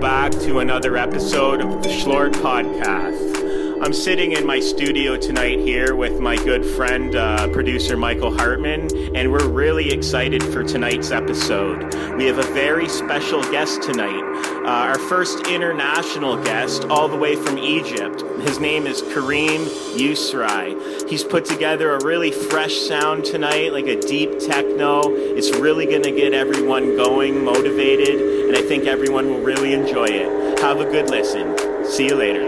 back to another episode of the Schlort Podcast. I'm sitting in my studio tonight here with my good friend, uh, producer Michael Hartman, and we're really excited for tonight's episode. We have a very special guest tonight, uh, our first international guest, all the way from Egypt. His name is Karim Yousry. He's put together a really fresh sound tonight, like a deep techno. It's really going to get everyone going, motivated, and I think everyone will really enjoy it. Have a good listen. See you later.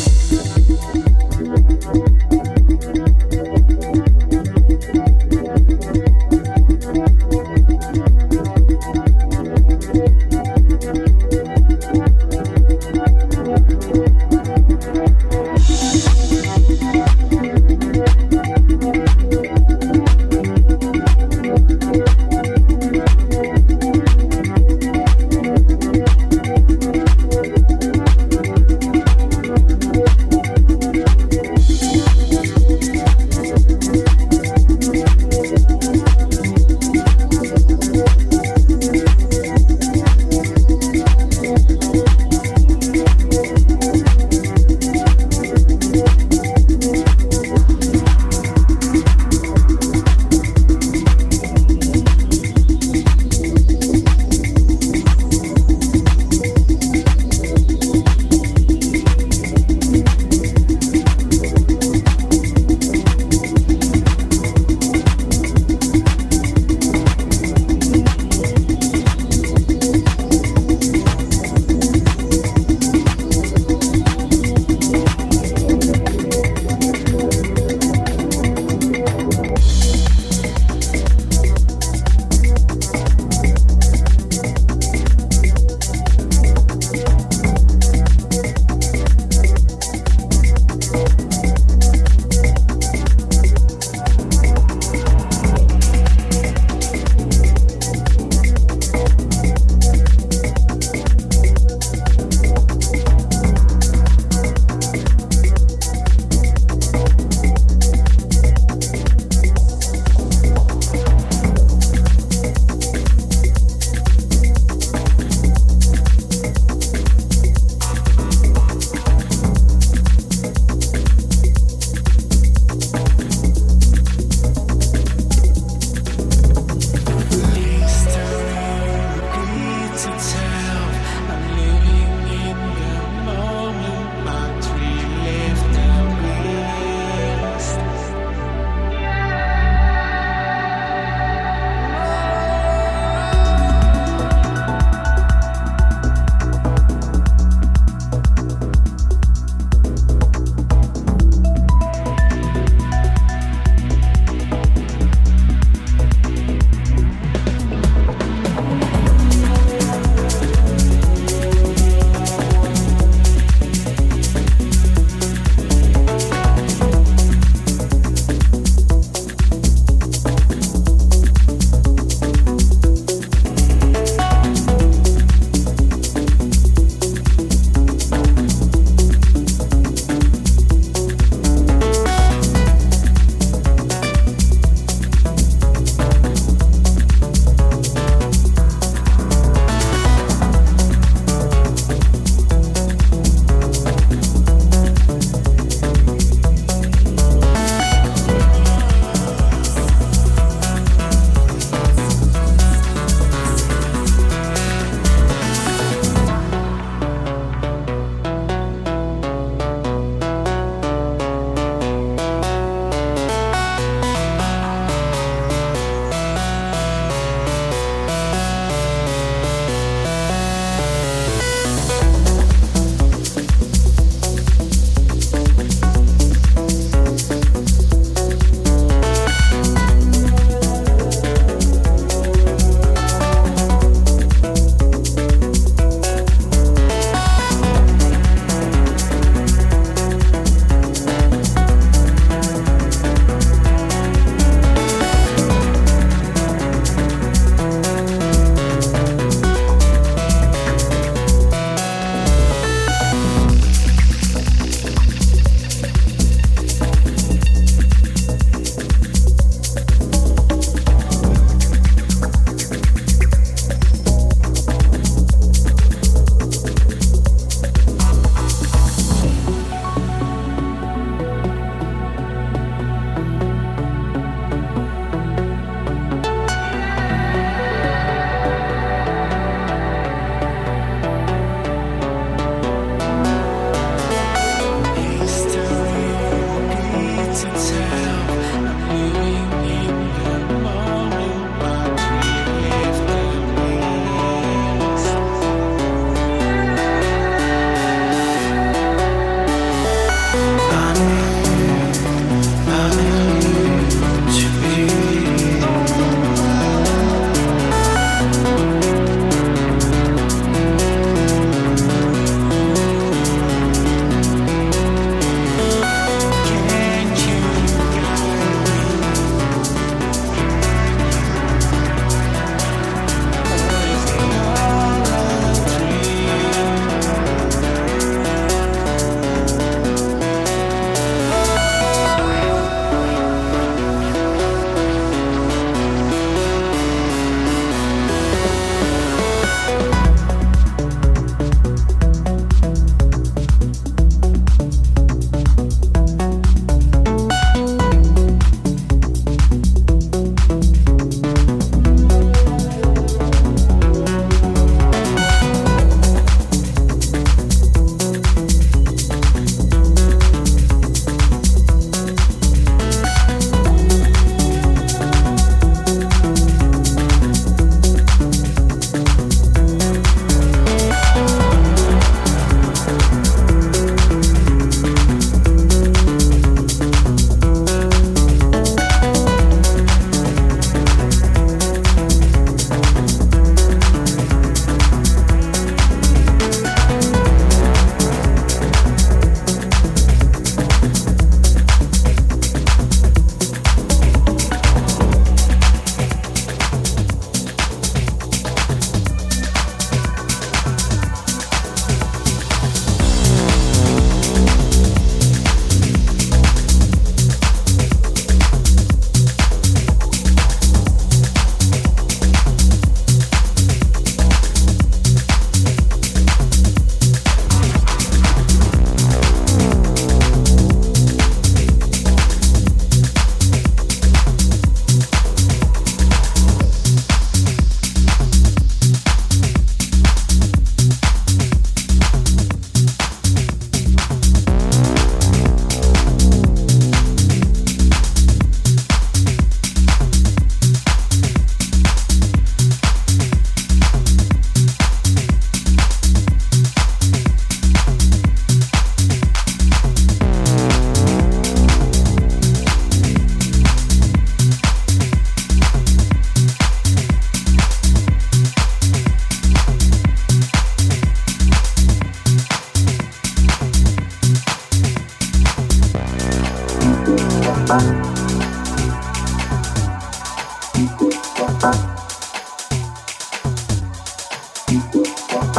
Thank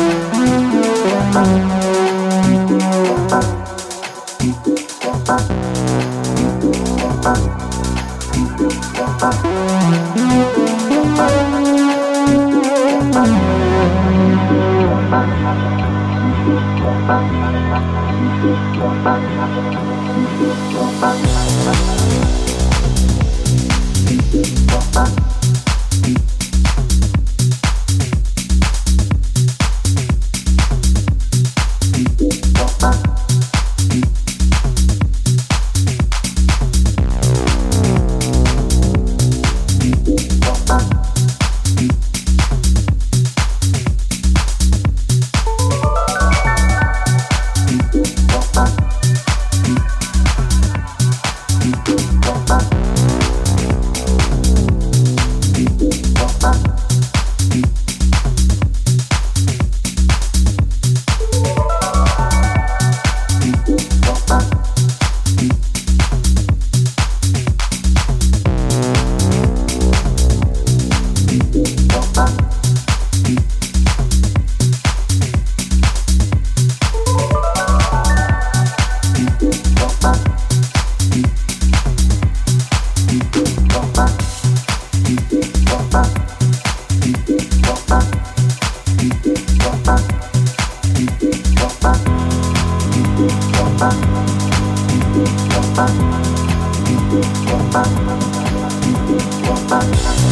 you. love.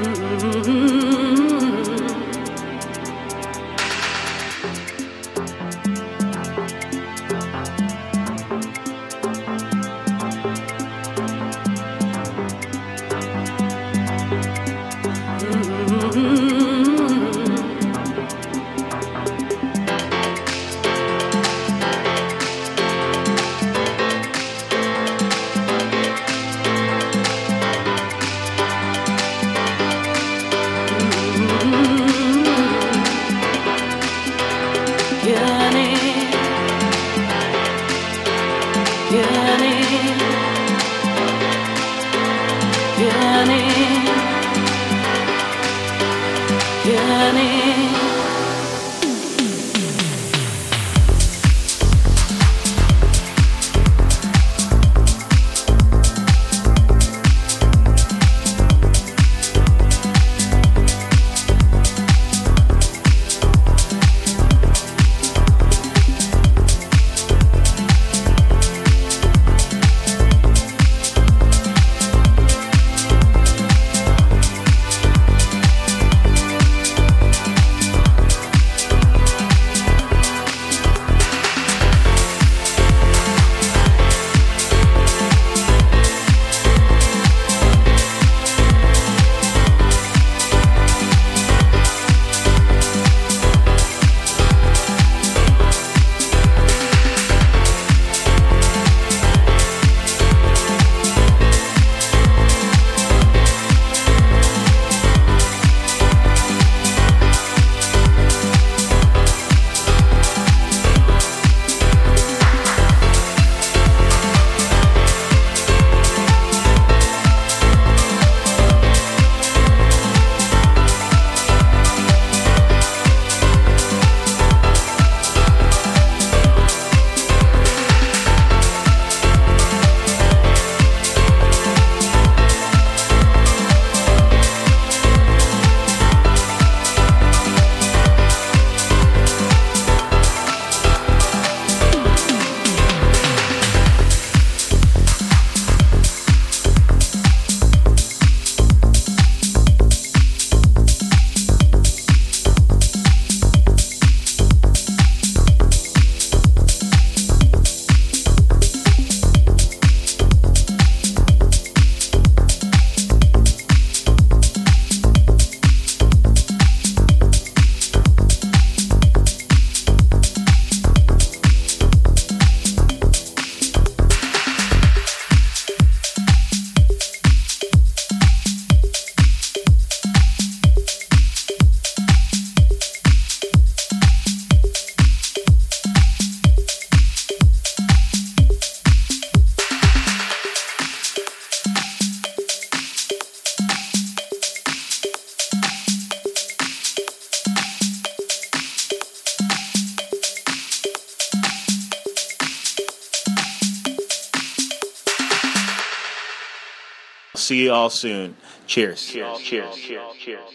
Mm-hmm. See you all soon. Cheers. Cheers. Cheers. Cheers. Cheers. Cheers.